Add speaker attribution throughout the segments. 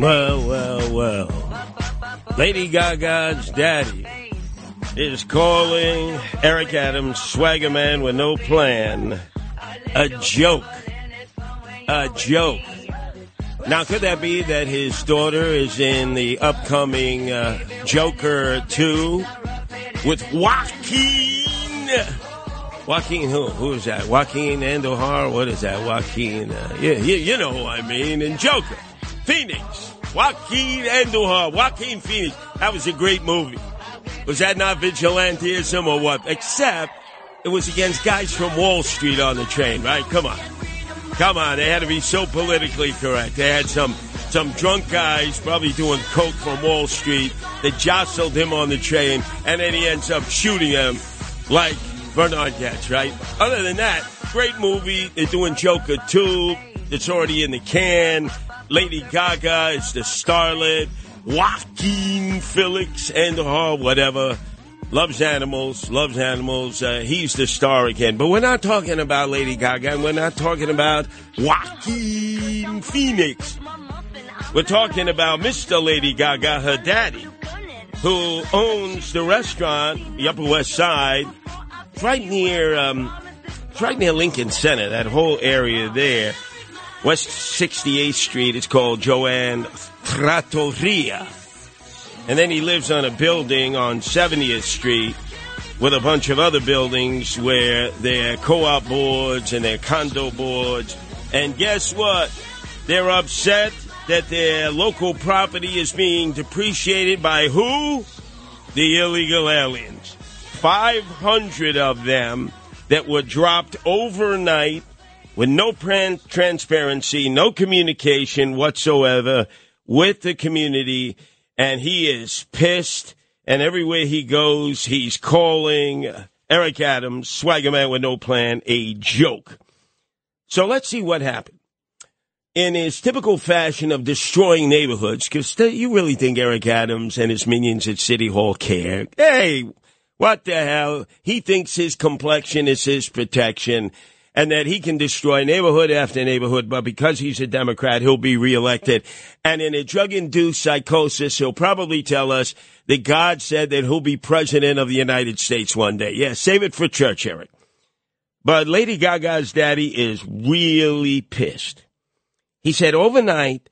Speaker 1: Well, well, well. Lady Gaga's daddy is calling Eric Adams, swagger man with no plan, a joke. A joke. Now, could that be that his daughter is in the upcoming uh, Joker 2 with Joaquin? Joaquin who? Who is that? Joaquin Andujar? What is that? Joaquin, uh, yeah, you, you know who I mean. And Joker. Phoenix. Joaquin Andujar. Joaquin Phoenix. That was a great movie. Was that not vigilantism or what? Except it was against guys from Wall Street on the train, right? Come on. Come on. They had to be so politically correct. They had some some drunk guys probably doing coke from Wall Street that jostled him on the train and then he ends up shooting them like Bernard gets, right? Other than that, great movie. They're doing Joker 2. It's already in the can. Lady Gaga is the starlet. Joaquin Felix Andahar, whatever. Loves animals, loves animals. Uh, he's the star again. But we're not talking about Lady Gaga, and we're not talking about Joaquin Phoenix. We're talking about Mr. Lady Gaga, her daddy, who owns the restaurant, the Upper West Side, right near, um, right near Lincoln Center, that whole area there. West 68th Street, it's called Joanne Trattoria. And then he lives on a building on 70th Street with a bunch of other buildings where they're co-op boards and they're condo boards. And guess what? They're upset that their local property is being depreciated by who? The illegal aliens. 500 of them that were dropped overnight with no transparency, no communication whatsoever with the community. And he is pissed. And everywhere he goes, he's calling Eric Adams, swagger man with no plan, a joke. So let's see what happened. In his typical fashion of destroying neighborhoods, because you really think Eric Adams and his minions at City Hall care? Hey, what the hell? He thinks his complexion is his protection and that he can destroy neighborhood after neighborhood, but because he's a Democrat, he'll be reelected. And in a drug induced psychosis, he'll probably tell us that God said that he'll be president of the United States one day. Yeah, save it for church, Eric. But Lady Gaga's daddy is really pissed. He said overnight,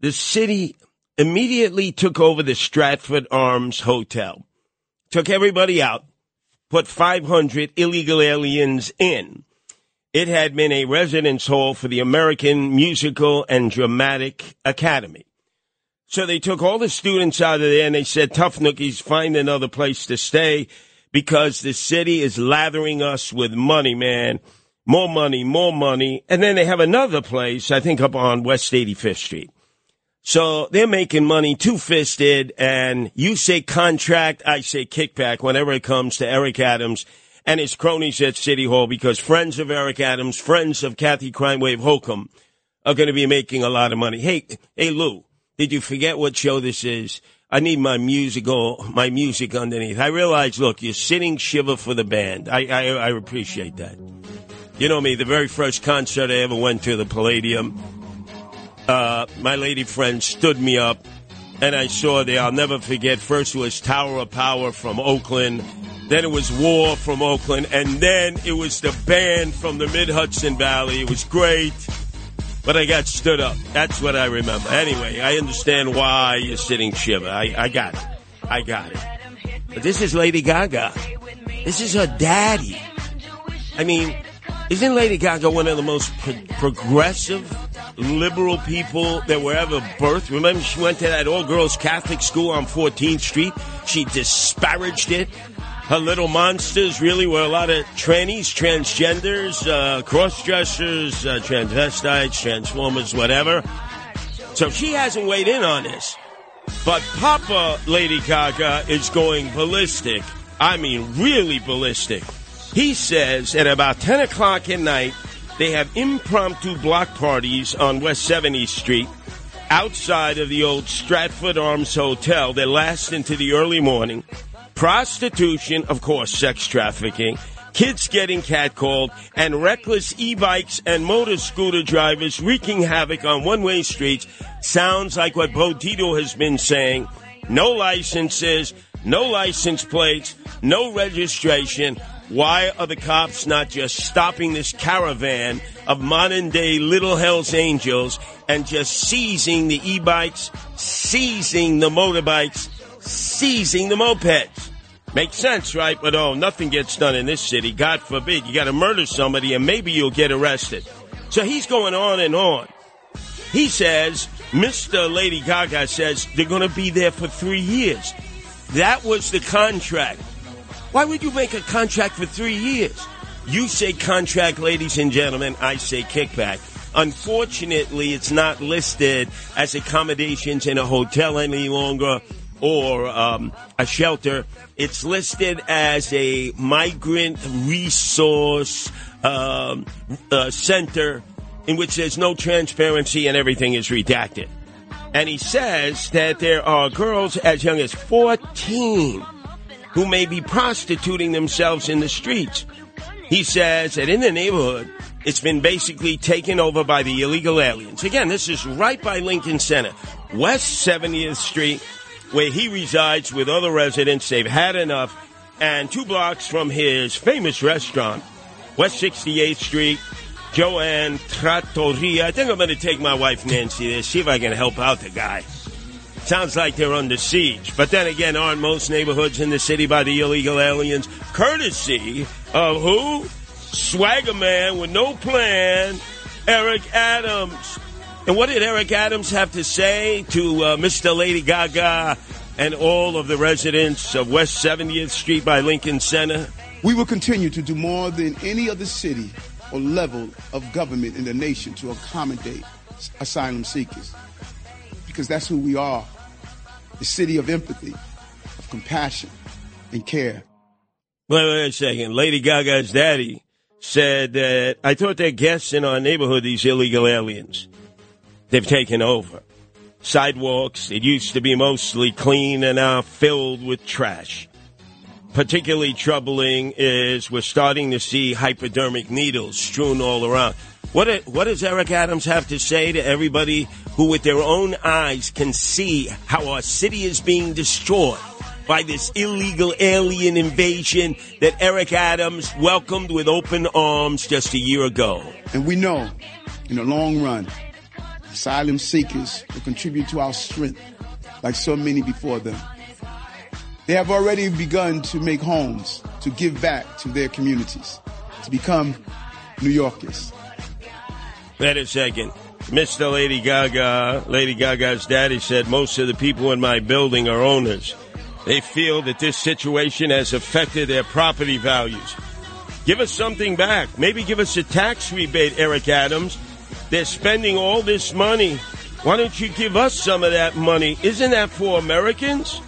Speaker 1: the city immediately took over the Stratford Arms Hotel, took everybody out, put 500 illegal aliens in. It had been a residence hall for the American Musical and Dramatic Academy. So they took all the students out of there and they said, tough nookies, find another place to stay because the city is lathering us with money, man. More money, more money. And then they have another place, I think up on West 85th Street. So they're making money two fisted and you say contract, I say kickback whenever it comes to Eric Adams and his cronies at City Hall because friends of Eric Adams, friends of Kathy Crime Wave Hochul are going to be making a lot of money. Hey, hey Lou, did you forget what show this is? I need my musical, my music underneath. I realize, look, you're sitting shiva for the band. I, I, I appreciate that. You know me, the very first concert I ever went to, the Palladium, uh, my lady friend stood me up and I saw there, I'll never forget, first was Tower of Power from Oakland, then it was War from Oakland, and then it was the band from the Mid Hudson Valley. It was great, but I got stood up. That's what I remember. Anyway, I understand why you're sitting shiva. I, I got it. I got it. But this is Lady Gaga. This is her daddy. I mean, isn't Lady Gaga one of the most pro- progressive, liberal people that were ever birthed? Remember, she went to that all girls Catholic school on 14th Street. She disparaged it. Her little monsters really were a lot of trannies, transgenders, uh, cross dressers, uh, transvestites, transformers, whatever. So she hasn't weighed in on this. But Papa Lady Gaga is going ballistic. I mean, really ballistic. He says at about 10 o'clock at night, they have impromptu block parties on West 70th Street outside of the old Stratford Arms Hotel that last into the early morning. Prostitution, of course, sex trafficking, kids getting catcalled, and reckless e-bikes and motor scooter drivers wreaking havoc on one-way streets. Sounds like what Bo Dietl has been saying. No licenses, no license plates, no registration. Why are the cops not just stopping this caravan of modern day little Hell's Angels and just seizing the e bikes, seizing the motorbikes, seizing the mopeds? Makes sense, right? But oh, nothing gets done in this city. God forbid. You got to murder somebody and maybe you'll get arrested. So he's going on and on. He says, Mr. Lady Gaga says they're going to be there for three years. That was the contract. Why would you make a contract for three years? You say contract, ladies and gentlemen. I say kickback. Unfortunately, it's not listed as accommodations in a hotel any longer or um, a shelter. It's listed as a migrant resource um, uh, center in which there's no transparency and everything is redacted. And he says that there are girls as young as 14 who may be prostituting themselves in the streets. He says that in the neighborhood, it's been basically taken over by the illegal aliens. Again, this is right by Lincoln Center, West 70th Street, where he resides with other residents. They've had enough. And two blocks from his famous restaurant, West 68th Street, Joanne Trattoria. I think I'm going to take my wife Nancy there, see if I can help out the guy. Sounds like they're under siege. But then again, aren't most neighborhoods in the city by the illegal aliens courtesy of who? Swagger man with no plan, Eric Adams. And what did Eric Adams have to say to uh, Mr. Lady Gaga and all of the residents of West 70th Street by Lincoln Center?
Speaker 2: We will continue to do more than any other city or level of government in the nation to accommodate asylum seekers. Because that's who we are the city of empathy, of compassion, and care.
Speaker 1: Wait, wait a second. Lady Gaga's daddy said that I thought they're guests in our neighborhood, these illegal aliens. They've taken over. Sidewalks, it used to be mostly clean and now filled with trash. Particularly troubling is we're starting to see hypodermic needles strewn all around. What, what does Eric Adams have to say to everybody who, with their own eyes, can see how our city is being destroyed by this illegal alien invasion that Eric Adams welcomed with open arms just a year ago?
Speaker 2: And we know, in the long run, asylum seekers will contribute to our strength like so many before them. They have already begun to make homes, to give back to their communities, to become New Yorkers.
Speaker 1: Wait a second. Mr. Lady Gaga, Lady Gaga's daddy said most of the people in my building are owners. They feel that this situation has affected their property values. Give us something back. Maybe give us a tax rebate, Eric Adams. They're spending all this money. Why don't you give us some of that money? Isn't that for Americans?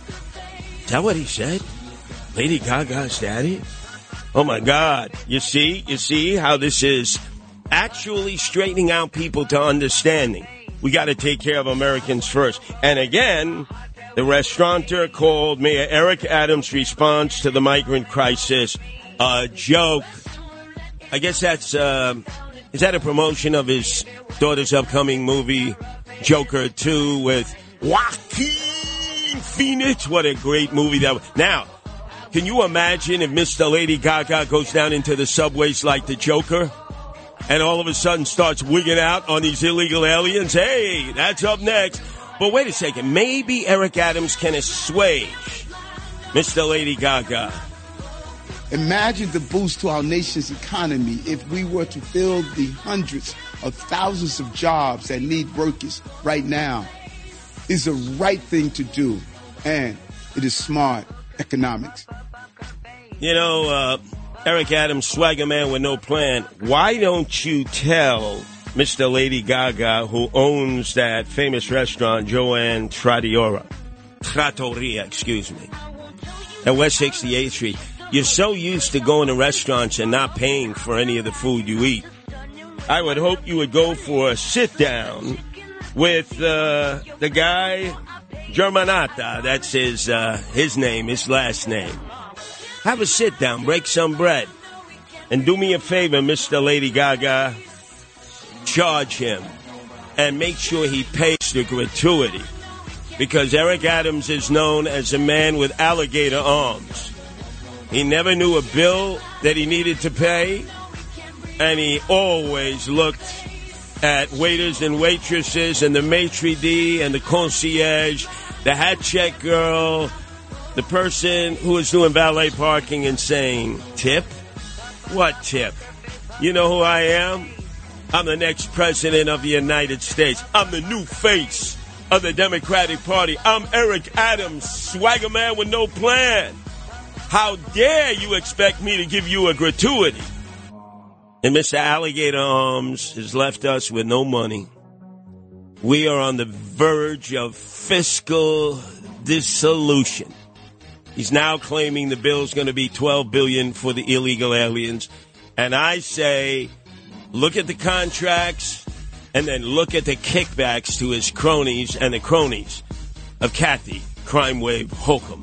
Speaker 1: Is that what he said? Lady Gaga's daddy? Oh my God. You see, you see how this is actually straightening out people to understanding. We got to take care of Americans first. And again, The restaurateur called Mayor Eric Adams' response to the migrant crisis a joke. I guess that's uh, is that a promotion of his daughter's upcoming movie Joker 2 with Joaquin Phoenix? What a great movie that was. Now, can you imagine if Mr. Lady Gaga goes down into the subways like the Joker? And all of a sudden starts wigging out on these illegal aliens? Hey, that's up next. But wait a second. Maybe Eric Adams can assuage Mr. Lady Gaga.
Speaker 2: Imagine the boost to our nation's economy if we were to fill the hundreds of thousands of jobs that need workers right now. It's the right thing to do, and it is smart economics.
Speaker 1: You know, uh, Eric Adams, swagger man with no plan. Why don't you tell Mr. Lady Gaga, who owns that famous restaurant, Joanne Tradiora, Trattoria, excuse me, at West 68th Street? You're so used to going to restaurants and not paying for any of the food you eat. I would hope you would go for a sit down with uh, the guy Germanotta. That's his uh, his name, his last name. Have a sit down, break some bread, and do me a favor, Mister Lady Gaga. Charge him and make sure he pays the gratuity because Eric Adams is known as a man with alligator arms. He never knew a bill that he needed to pay, and he always looked at waiters and waitresses and the maitre d' and the concierge, the hat check girl, the person who was doing valet parking and saying, tip? What tip? You know who I am? I'm the next president of the United States. I'm the new face of the Democratic Party. I'm Eric Adams, swagger man with no plan. How dare you expect me to give you a gratuity? And Mr. Alligator Arms has left us with no money. We are on the verge of fiscal dissolution. He's now claiming the bill is going to be 12 billion for the illegal aliens. And I say, look at the contracts and then look at the kickbacks to his cronies and the cronies of Kathy, Crime Wave Hochul.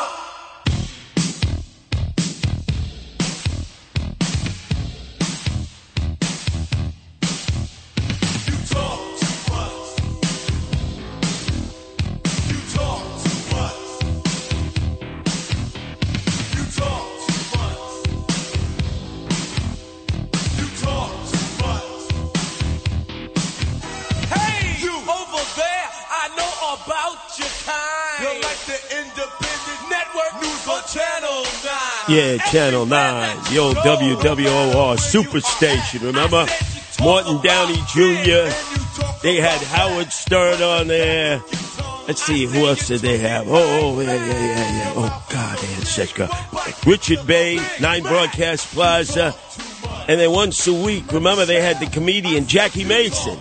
Speaker 3: Channel 9,
Speaker 1: the old WWOR Superstation, remember? Morton Downey Jr., they had Howard Stern on there. Let's see, who else did they have? Oh, oh yeah, yeah, yeah, yeah. Oh, God, they had such good. Richard Bey, Nine Broadcast Plaza. And then once a week, remember, they had the comedian Jackie Mason.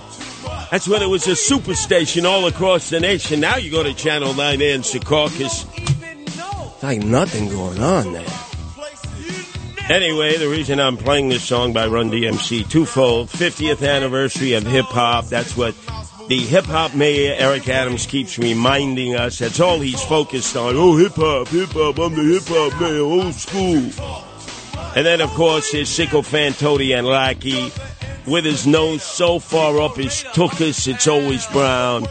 Speaker 1: That's when it was a superstation all across the nation. Now you go to Channel 9 there in Secaucus. Like nothing going on there. Anyway, the reason I'm playing this song by Run DMC twofold 50th anniversary of hip hop. That's what the hip hop mayor Eric Adams keeps reminding us. That's all he's focused on. Oh, hip hop, hip hop. I'm the hip hop mayor, old school. And then, of course, his sycophant Tony and Lackey with his nose so far up his tuchus, it's always brown.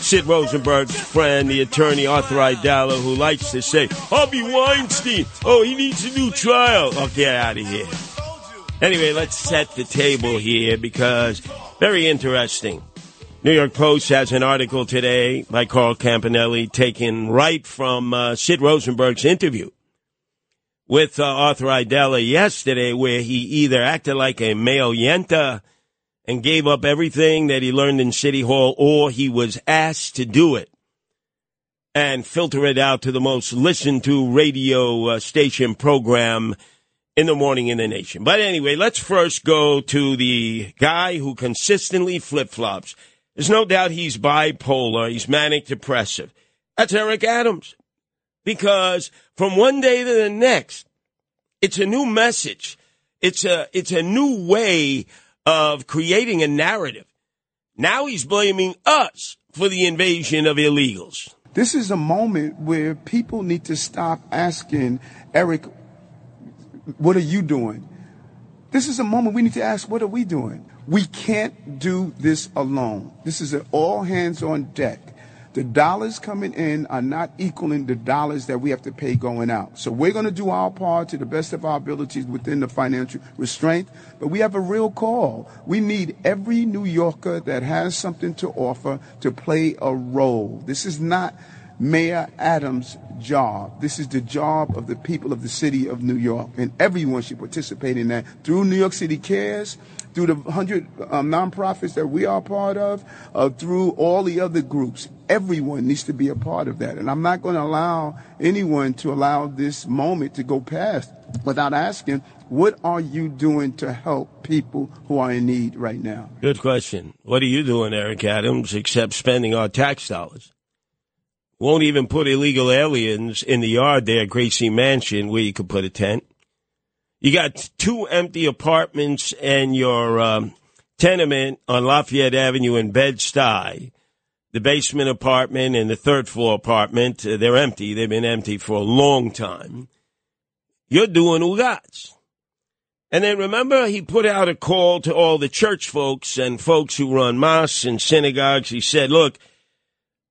Speaker 1: Sid Rosenberg's friend, the attorney Arthur Aidala, who likes to say, Harvey Weinstein, oh, he needs a new trial. Oh, get out of here. Anyway, let's set the table here because very interesting. New York Post has an article today by Carl Campanile taken right from uh, Sid Rosenberg's interview with uh, Arthur Aidala yesterday, where he either acted like a male yenta and gave up everything that he learned in City Hall, or he was asked to do it and filter it out to the most listened to radio uh, station program in the morning in the nation. But anyway, let's first go to the guy who consistently flip flops. There's no doubt he's bipolar. He's manic depressive. That's Eric Adams. Because from one day to the next, it's a new message. It's a, it's a new way of creating a narrative. Now he's blaming us for the invasion of illegals.
Speaker 2: This is a moment where people need to stop asking Eric, what are you doing? This is a moment we need to ask, what are we doing? We can't do this alone. This is an all hands on deck. The dollars coming in are not equaling the dollars that we have to pay going out. So we're going to do our part to the best of our abilities within the financial restraint, but we have a real call. We need every New Yorker that has something to offer to play a role. This is not Mayor Adams' job. This is the job of the people of the city of New York, and everyone should participate in that through New York City Cares, through the 100 um, nonprofits that we are part of, uh, through all the other groups. Everyone needs to be a part of that. And I'm not going to allow anyone to allow this moment to go past without asking, what are you doing to help people who are in need right now?
Speaker 1: Good question. What are you doing, Eric Adams, except spending our tax dollars? Won't even put illegal aliens in the yard there, at Gracie Mansion, where you could put a tent. You got two empty apartments and your um, tenement on Lafayette Avenue in Bed-Stuy. The basement apartment and the third floor apartment, uh, they're empty. They've been empty for a long time. You're doing ugats. And then remember, he put out a call to all the church folks and folks who run mosques and synagogues. He said, look,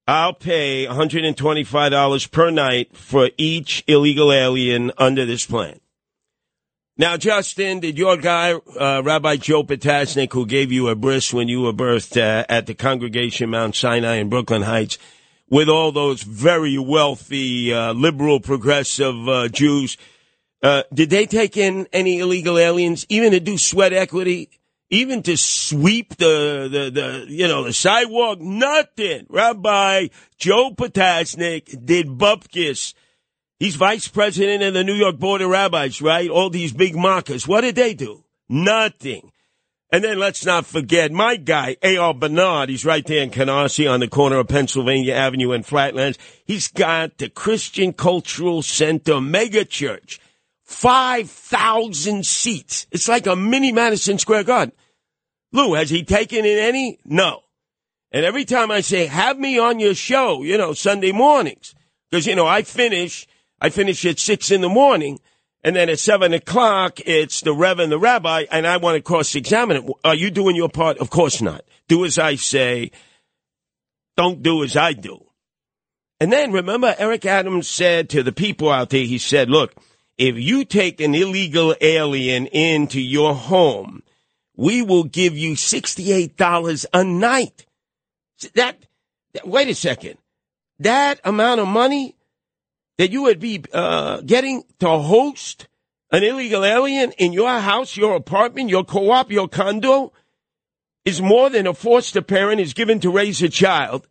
Speaker 1: I'll pay $125 per night for each illegal alien under this plan. Now, Justin, did your guy, uh, Rabbi Joe Potasnik, who gave you a bris when you were birthed uh, at the congregation Mount Sinai in Brooklyn Heights, with all those very wealthy, uh, liberal, progressive uh, Jews, uh, did they take in any illegal aliens, even to do sweat equity, even to sweep the, the, the you know, the sidewalk? Nothing. Rabbi Joe Potasnik did bupkis He's vice president of the New York Board of Rabbis, right? All these big mockers. What did they do? Nothing. And then let's not forget my guy, A.R. Bernard. He's right there in Canarsie on the corner of Pennsylvania Avenue and Flatlands. He's got the Christian Cultural Center mega church. 5,000 seats. It's like a mini Madison Square Garden. Lou, has he taken in any? No. And every time I say, have me on your show, you know, Sunday mornings, because, you know, I finish I finish at six in the morning, and then at seven o'clock, it's the Rev and the Rabbi, and I want to cross examine it. Are you doing your part? Of course not. Do as I say. Don't do as I do. And then remember, Eric Adams said to the people out there, he said, look, if you take an illegal alien into your home, we will give you $68 a night. That, wait a second. That amount of money that you would be uh, getting to host an illegal alien in your house, your apartment, your co-op, your condo is more than a foster parent is given to raise a child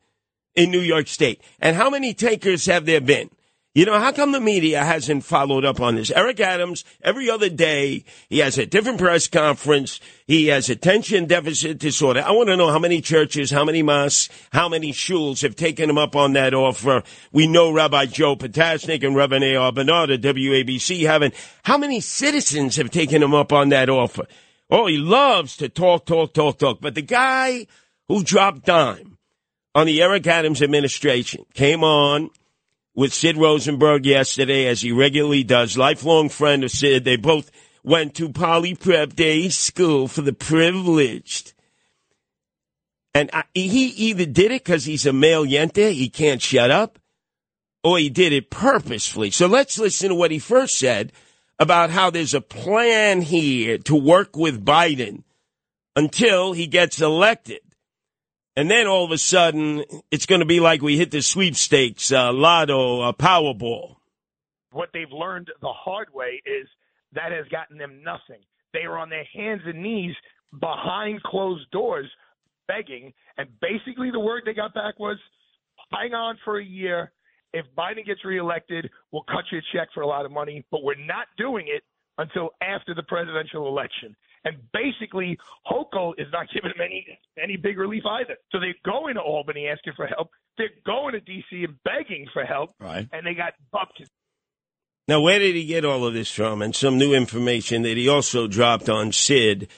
Speaker 1: in New York State. And how many takers have there been? You know, how come the media hasn't followed up on this? Eric Adams, every other day, he has a different press conference. He has attention deficit disorder. I want to know how many churches, how many mosques, how many shuls have taken him up on that offer. We know Rabbi Joe Potasnik and Reverend A.R. Bernard at WABC haven't. How many citizens have taken him up on that offer? Oh, he loves to talk, talk, talk, talk. But the guy who dropped dime on the Eric Adams administration came on with Sid Rosenberg yesterday, as he regularly does. Lifelong friend of Sid. They both went to Poly Prep Day School for the privileged. And I, he either did it because he's a male yente, he can't shut up, or he did it purposefully. So let's listen to what he first said about how there's a plan here to work with Biden until he gets elected. And then all of a sudden, it's going to be like we hit the sweepstakes, uh, lotto, uh, Powerball.
Speaker 4: What they've learned the hard way is that has gotten them nothing. They are on their hands and knees behind closed doors begging. And basically, the word they got back was hang on for a year. If Biden gets reelected, we'll cut you a check for a lot of money, but we're not doing it until after the presidential election. And basically, Hochul is not giving them any any big relief either. So they're going to Albany asking for help. They're going to D.C. and begging for help.
Speaker 1: Right.
Speaker 4: And they got bumped.
Speaker 1: Now, where did he get all of this from? And some new information that he also dropped on Sid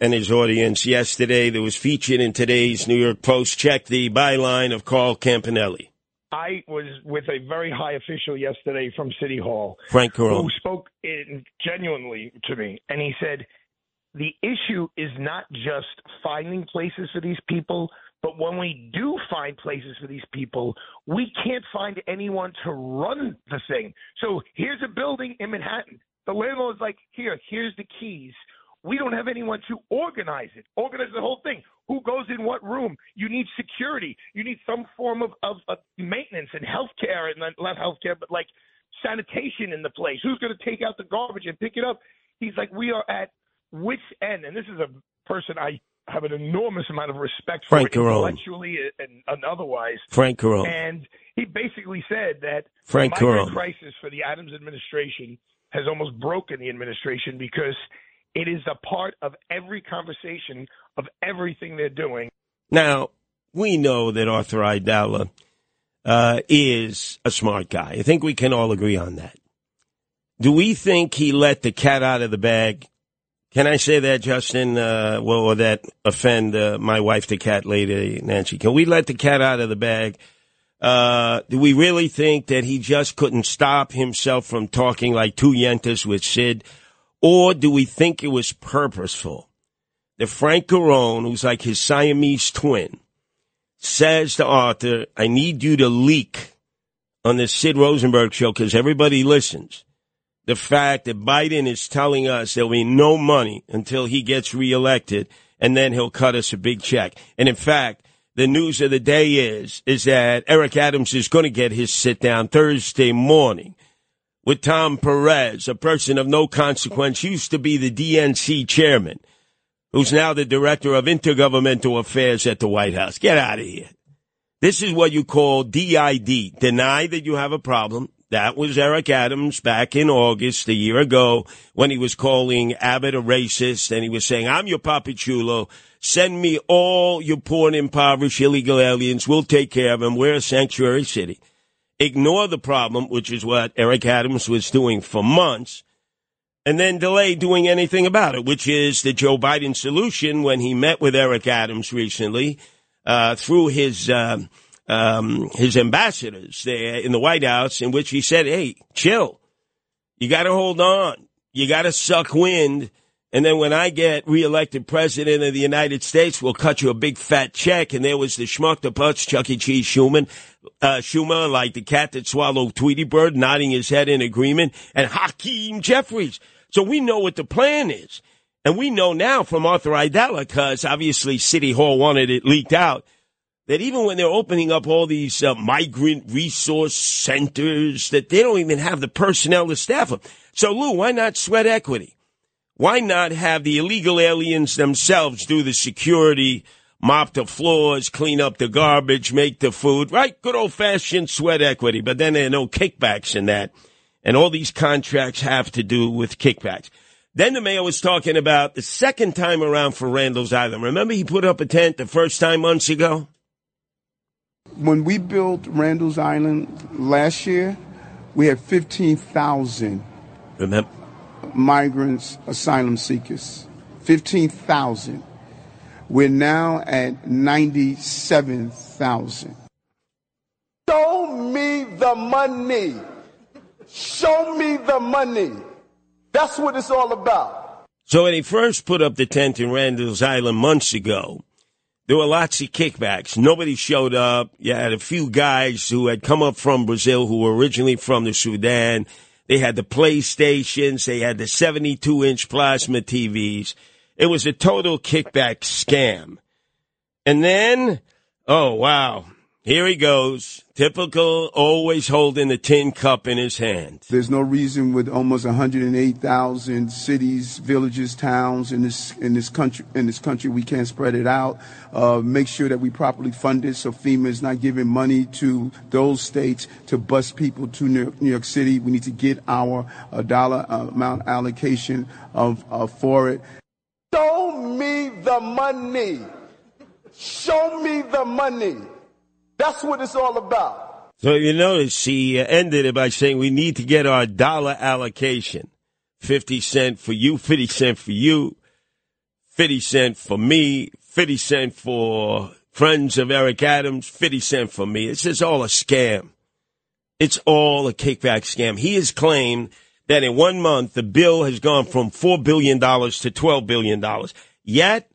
Speaker 1: and his audience yesterday that was featured in today's New York Post. Check the byline of Carl Campanile.
Speaker 4: I was with a very high official yesterday from City Hall
Speaker 1: Frank Carone.
Speaker 4: who spoke in genuinely to me, and he said the issue is not just finding places for these people, but when we do find places for these people, we can't find anyone to run the thing. So here's a building in Manhattan. The landlord's like, here, here's the keys. We don't have anyone to organize it, organize the whole thing. Who goes in what room? You need security. You need some form of, of, of maintenance and healthcare, and not- healthcare, but like sanitation in the place. Who's going to take out the garbage and pick it up? He's like, we are at which end, and this is a person I have an enormous amount of respect for
Speaker 1: Frank
Speaker 4: intellectually and, and otherwise.
Speaker 1: Frank Carone.
Speaker 4: And he basically said that
Speaker 1: Frank
Speaker 4: the migrant
Speaker 1: Carone.
Speaker 4: crisis for the Adams administration has almost broken the administration because it is a part of every conversation of everything they're doing.
Speaker 1: Now, we know that Arthur Aidala uh, is a smart guy. I think we can all agree on that. Do we think he let the cat out of the bag? Can I say that, Justin? Uh, well, or that offend uh, my wife, the cat lady, Nancy? Can we let the cat out of the bag? Uh, do we really think that he just couldn't stop himself from talking like two yentas with Sid? Or do we think it was purposeful? That Frank Carone, who's like his Siamese twin, says to Arthur, I need you to leak on the Sid Rosenberg show because everybody listens. The fact that Biden is telling us there'll be no money until he gets reelected and then he'll cut us a big check. And in fact, the news of the day is, is that Eric Adams is going to get his sit down Thursday morning with Tom Perez, a person of no consequence, used to be the DNC chairman, who's now the director of intergovernmental affairs at the White House. Get out of here. This is what you call DID. Deny that you have a problem. That was Eric Adams back in August a year ago when he was calling Abbott a racist and he was saying, I'm your Papa Chulo. Send me all your poor and impoverished illegal aliens. We'll take care of them. We're a sanctuary city. Ignore the problem, which is what Eric Adams was doing for months, and then delay doing anything about it, which is the Joe Biden solution when he met with Eric Adams recently uh, through his uh, um, his ambassadors there in the White House, in which he said, "Hey, chill. You got to hold on. You got to suck wind." And then when I get reelected president of the United States, we'll cut you a big fat check. And there was the schmuck, the putz, Chuck E. Cheese Schumann, uh, Schumer, like the cat that swallowed Tweety Bird, nodding his head in agreement, and Hakeem Jeffries. So we know what the plan is. And we know now from Arthur Aidala, because obviously City Hall wanted it leaked out, that even when they're opening up all these uh, migrant resource centers, that they don't even have the personnel to staff them. So Lou, why not sweat equity? Why not have the illegal aliens themselves do the security, mop the floors, clean up the garbage, make the food, right? Good old fashioned sweat equity. But then there are no kickbacks in that. And all these contracts have to do with kickbacks. Then the mayor was talking about the second time around for Randall's Island. Remember he put up a tent the first time months ago?
Speaker 2: When we built Randall's Island last year, we had 15,000
Speaker 1: Remember?
Speaker 2: migrants, asylum seekers. 15,000. We're now at 97,000. Show me the money. Show me the money. That's what it's all about.
Speaker 1: So when he first put up the tent in Randall's Island months ago, there were lots of kickbacks. Nobody showed up. You had a few guys who had come up from Brazil who were originally from the Sudan. They had the PlayStations. They had the 72 inch plasma TVs. It was a total kickback scam. And then, oh wow, here he goes. Typical, always holding the tin cup in his hand.
Speaker 2: There's no reason with almost 108,000 cities, villages, towns in this in this country in this country we can't spread it out. Uh, make sure that we properly fund it so FEMA is not giving money to those states to bus people to New York, New York City. We need to get our uh, dollar uh, amount allocation of uh, for it. Show me the money. Show me the money. That's what it's all about.
Speaker 1: So you notice he uh, ended it by saying we need to get our dollar allocation. 50 cent for you, 50 cent for you, 50 cent for me, 50 cent for friends of Eric Adams, 50 cent for me. It's just all a scam. It's all a kickback scam. He has claimed that in one month the bill has gone from $4 billion to $12 billion. Yet,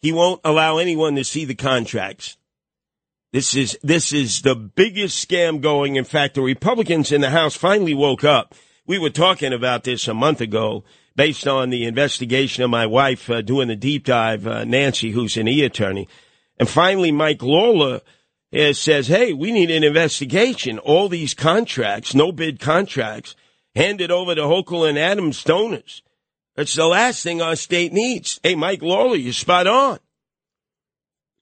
Speaker 1: he won't allow anyone to see the contracts. This is this is the biggest scam going. In fact, the Republicans in the House finally woke up. We were talking about this a month ago, based on the investigation of my wife uh, doing the deep dive, uh, Nancy, who's an e attorney, and finally Mike Lawler uh, says, "Hey, we need an investigation. All these contracts, no bid contracts, handed over to Hochul and Adams donors. That's the last thing our state needs." Hey, Mike Lawler, you're spot on.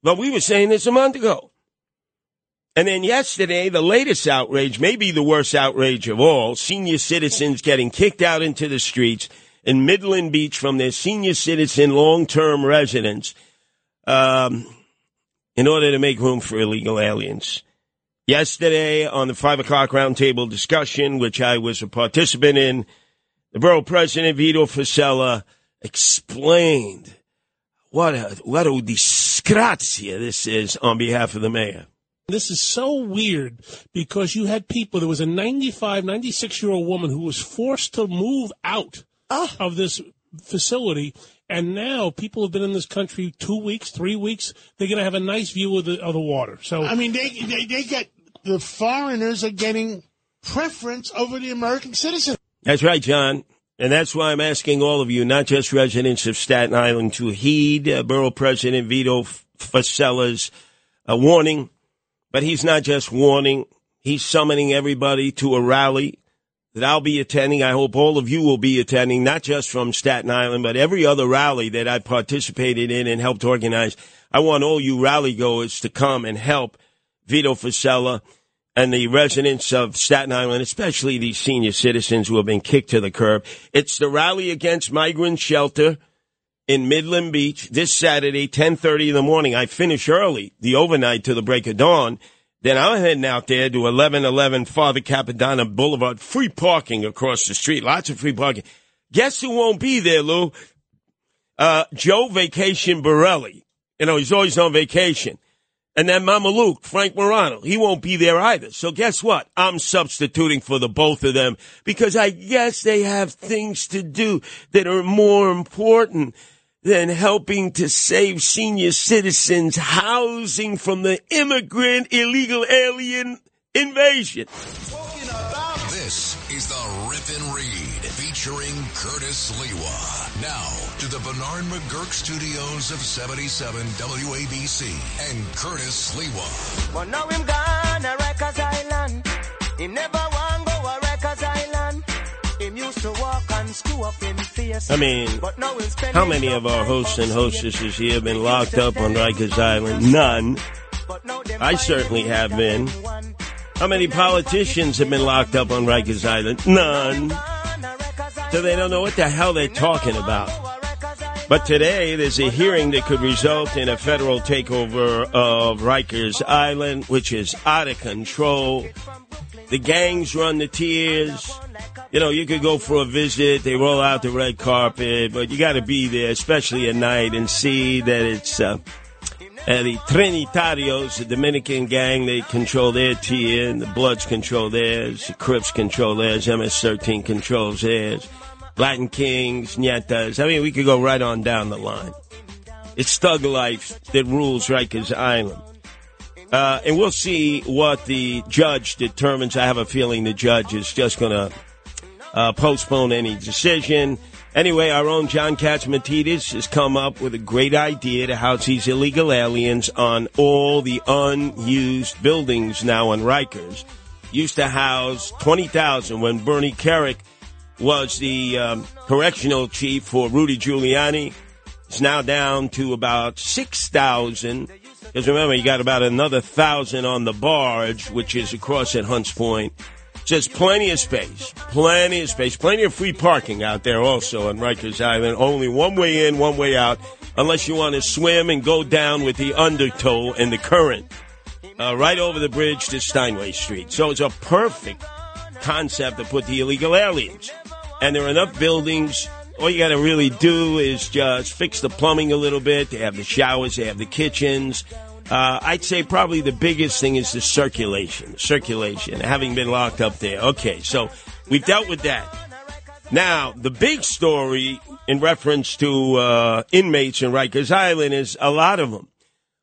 Speaker 1: But we were saying this a month ago. And then yesterday, the latest outrage, maybe the worst outrage of all, senior citizens getting kicked out into the streets in Midland Beach from their senior citizen long-term residence um, in order to make room for illegal aliens. Yesterday, on the five o'clock roundtable discussion, which I was a participant in, the borough president Vito Fossella explained what a what a disgrazia this is on behalf of the mayor.
Speaker 5: This is so weird because you had people, there was a 95, 96 year old woman who was forced to move out of this facility. And now people have been in this country two weeks, three weeks. They're going to have a nice view of the, of the water. So,
Speaker 6: I mean, they, they they get the foreigners are getting preference over the American citizen.
Speaker 1: That's right, John. And that's why I'm asking all of you, not just residents of Staten Island, to heed uh, Borough President Vito F- Fossella's uh, warning. But he's not just warning, he's summoning everybody to a rally that I'll be attending. I hope all of you will be attending, not just from Staten Island, but every other rally that I participated in and helped organize. I want all you rally goers to come and help Vito Fossella and the residents of Staten Island, especially these senior citizens who have been kicked to the curb. It's the rally against migrant shelter in Midland Beach this Saturday, 10:30 in the morning. I finish early, the overnight to the break of dawn. Then I'm heading out there to 1111 Father Capodanno Boulevard. Free parking across the street. Lots of free parking. Guess who won't be there, Lou? Uh, Joe Vacation Borelli. You know, he's always on vacation. And then Mama Luke, Frank Morano, he won't be there either. So guess what? I'm substituting for the both of them because I guess they have things to do that are more important than helping to save senior citizens housing from the immigrant illegal alien invasion.
Speaker 7: This is the Rip and Read featuring Curtis Sliwa. Now to the Bernard McGuirk studios of 77 WABC and Curtis Sliwa.
Speaker 3: But now him gone a Rikers Island. Him never want go a Rikers Island. Him used to walk and screw up in face.
Speaker 1: I mean,
Speaker 3: but now him spending
Speaker 1: how many of our hosts and hostesses here have been locked up on Rikers Island? None. I certainly have been. How many politicians have been locked up on Rikers Island? None. So they don't know what the hell they're talking about. But today there's a hearing that could result in a federal takeover of Rikers Island, which is out of control. The gangs run the tiers. You know, you could go for a visit. They roll out the red carpet, but you got to be there, especially at night, and see that it's uh, uh, the Trinitarios, the Dominican gang. They control their tier, and the Bloods control theirs. The Crips control theirs. MS-13 controls theirs. Latin Kings, Nietas. I mean, we could go right on down the line. It's thug life that rules Rikers Island. Uh, and we'll see what the judge determines. I have a feeling the judge is just going to uh, postpone any decision. Anyway, our own John Catsimatidis has come up with a great idea to house these illegal aliens on all the unused buildings now on Rikers. Used to house 20,000 when Bernie Kerik was the um, correctional chief for Rudy Giuliani. It's now down to about 6,000. Because remember, you got about another thousand on the barge, which is across at Hunts Point. There's plenty of space, plenty of space, plenty of free parking out there also on Rikers Island. Only one way in, one way out, unless you want to swim and go down with the undertow and the current uh, right over the bridge to Steinway Street. So it's a perfect concept to put the illegal aliens. And there are enough buildings. All you got to really do is just fix the plumbing a little bit. They have the showers, they have the kitchens. Uh, I'd say probably the biggest thing is the circulation. Circulation, having been locked up there. Okay, so we've dealt with that. Now, the big story in reference to uh, inmates in Rikers Island is a lot of them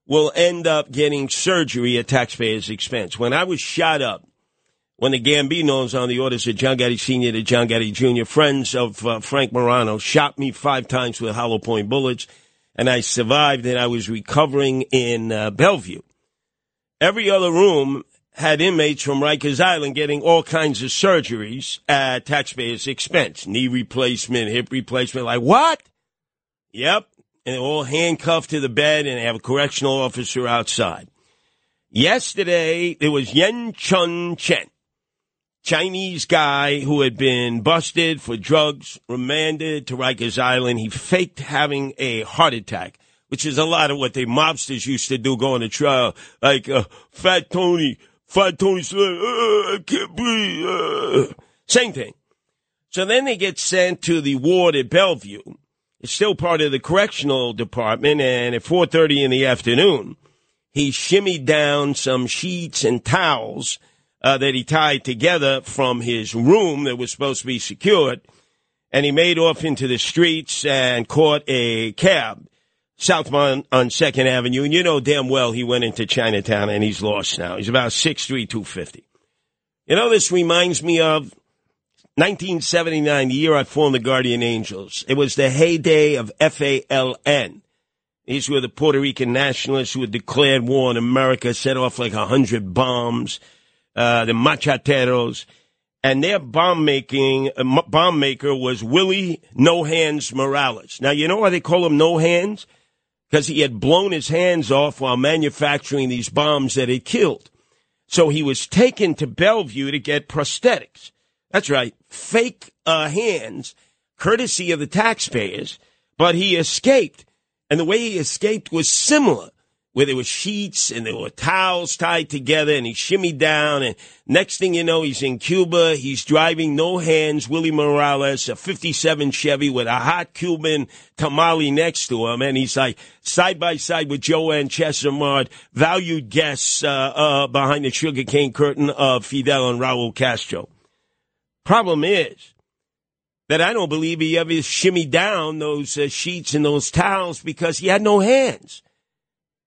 Speaker 1: will end up getting surgery at taxpayers' expense. When I was shot up, when the Gambinos on the orders of John Gotti Sr. to John Gotti Jr., friends of uh, Frank Morano, shot me five times with hollow point bullets, and I survived and I was recovering in uh, Bellevue. Every other room had inmates from Rikers Island getting all kinds of surgeries at taxpayers' expense. Knee replacement, hip replacement. Like, what? Yep. And they're all handcuffed to the bed and they have a correctional officer outside. Yesterday, there was Yen Chun Chen, Chinese guy who had been busted for drugs, remanded to Rikers Island. He faked having a heart attack, which is a lot of what the mobsters used to do going to trial. Like, uh, Fat Tony, Fat Tony said, uh, I can't breathe. Uh. Same thing. So then they get sent to the ward at Bellevue. It's still part of the correctional department, and at 4.30 in the afternoon, he shimmied down some sheets and towels uh, that he tied together from his room that was supposed to be secured, and he made off into the streets and caught a cab southbound on Second Avenue. And you know damn well he went into Chinatown and he's lost now. He's about 6'3", 250. You know, this reminds me of 1979, the year I formed the Guardian Angels. It was the heyday of FALN. These were the Puerto Rican nationalists who had declared war on America, set off like a hundred bombs, the Macheteros. And their bomb making, uh, bomb maker was Willie No Hands Morales. Now, you know why they call him No Hands? Because he had blown his hands off while manufacturing these bombs that had killed. So he was taken to Bellevue to get prosthetics. That's right, fake uh, hands, courtesy of the taxpayers, but he escaped. And the way he escaped was similar, where there were sheets and there were towels tied together and he shimmied down. And next thing you know, he's in Cuba. He's driving no hands, Willie Morales, a 57 Chevy with a hot Cuban tamale next to him. And he's like side by side with Joanne Chesimard, valued guests uh, uh, behind the sugarcane curtain of Fidel and Raul Castro. Problem is that I don't believe he ever shimmied down those uh, sheets and those towels because he had no hands.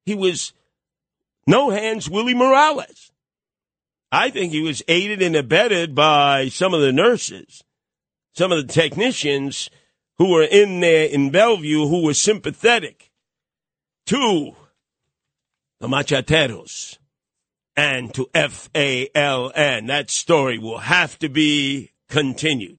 Speaker 1: He was no hands Willie Morales. I think he was aided and abetted by some of the nurses, some of the technicians who were in there in Bellevue who were sympathetic to the Macheteros and to FALN. That story will have to be continued.